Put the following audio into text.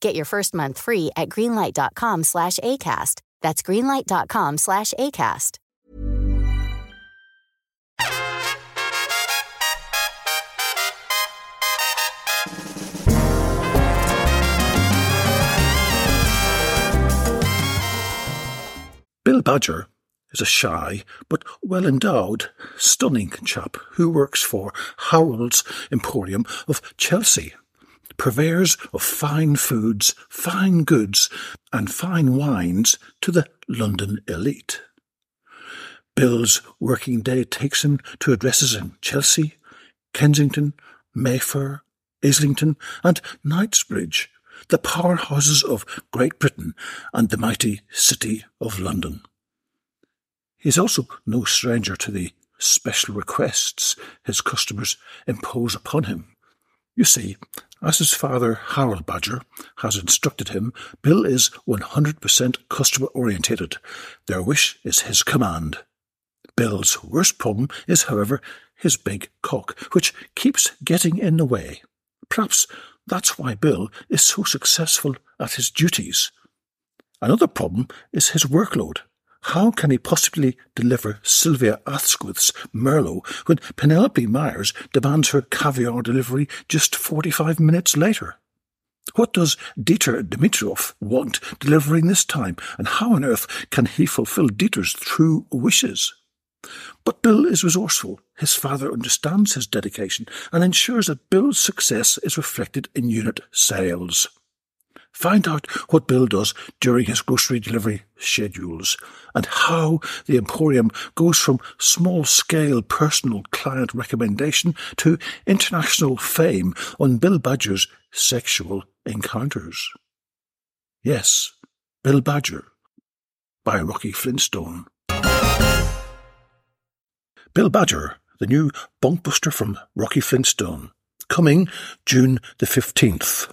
Get your first month free at greenlight.com slash ACAST. That's greenlight.com slash ACAST. Bill Badger is a shy but well endowed, stunning chap who works for Harold's Emporium of Chelsea, purveyors of fine foods, fine goods, and fine wines to the London elite. Bill's working day takes him to addresses in Chelsea, Kensington, Mayfair, Islington, and Knightsbridge, the powerhouses of Great Britain and the mighty city of London. He is also no stranger to the special requests his customers impose upon him. You see, as his father Harold Badger has instructed him, Bill is 100% customer orientated. Their wish is his command. Bill's worst problem is, however, his big cock, which keeps getting in the way. Perhaps that's why Bill is so successful at his duties. Another problem is his workload. How can he possibly deliver Sylvia Asquith's Merlot when Penelope Myers demands her caviar delivery just 45 minutes later? What does Dieter Dimitrov want delivering this time, and how on earth can he fulfill Dieter's true wishes? But Bill is resourceful. His father understands his dedication and ensures that Bill's success is reflected in unit sales. Find out what Bill does during his grocery delivery schedules and how the Emporium goes from small scale personal client recommendation to international fame on Bill Badger's sexual encounters. Yes, Bill Badger by Rocky Flintstone. Bill Badger, the new bonkbuster from Rocky Flintstone, coming June the 15th.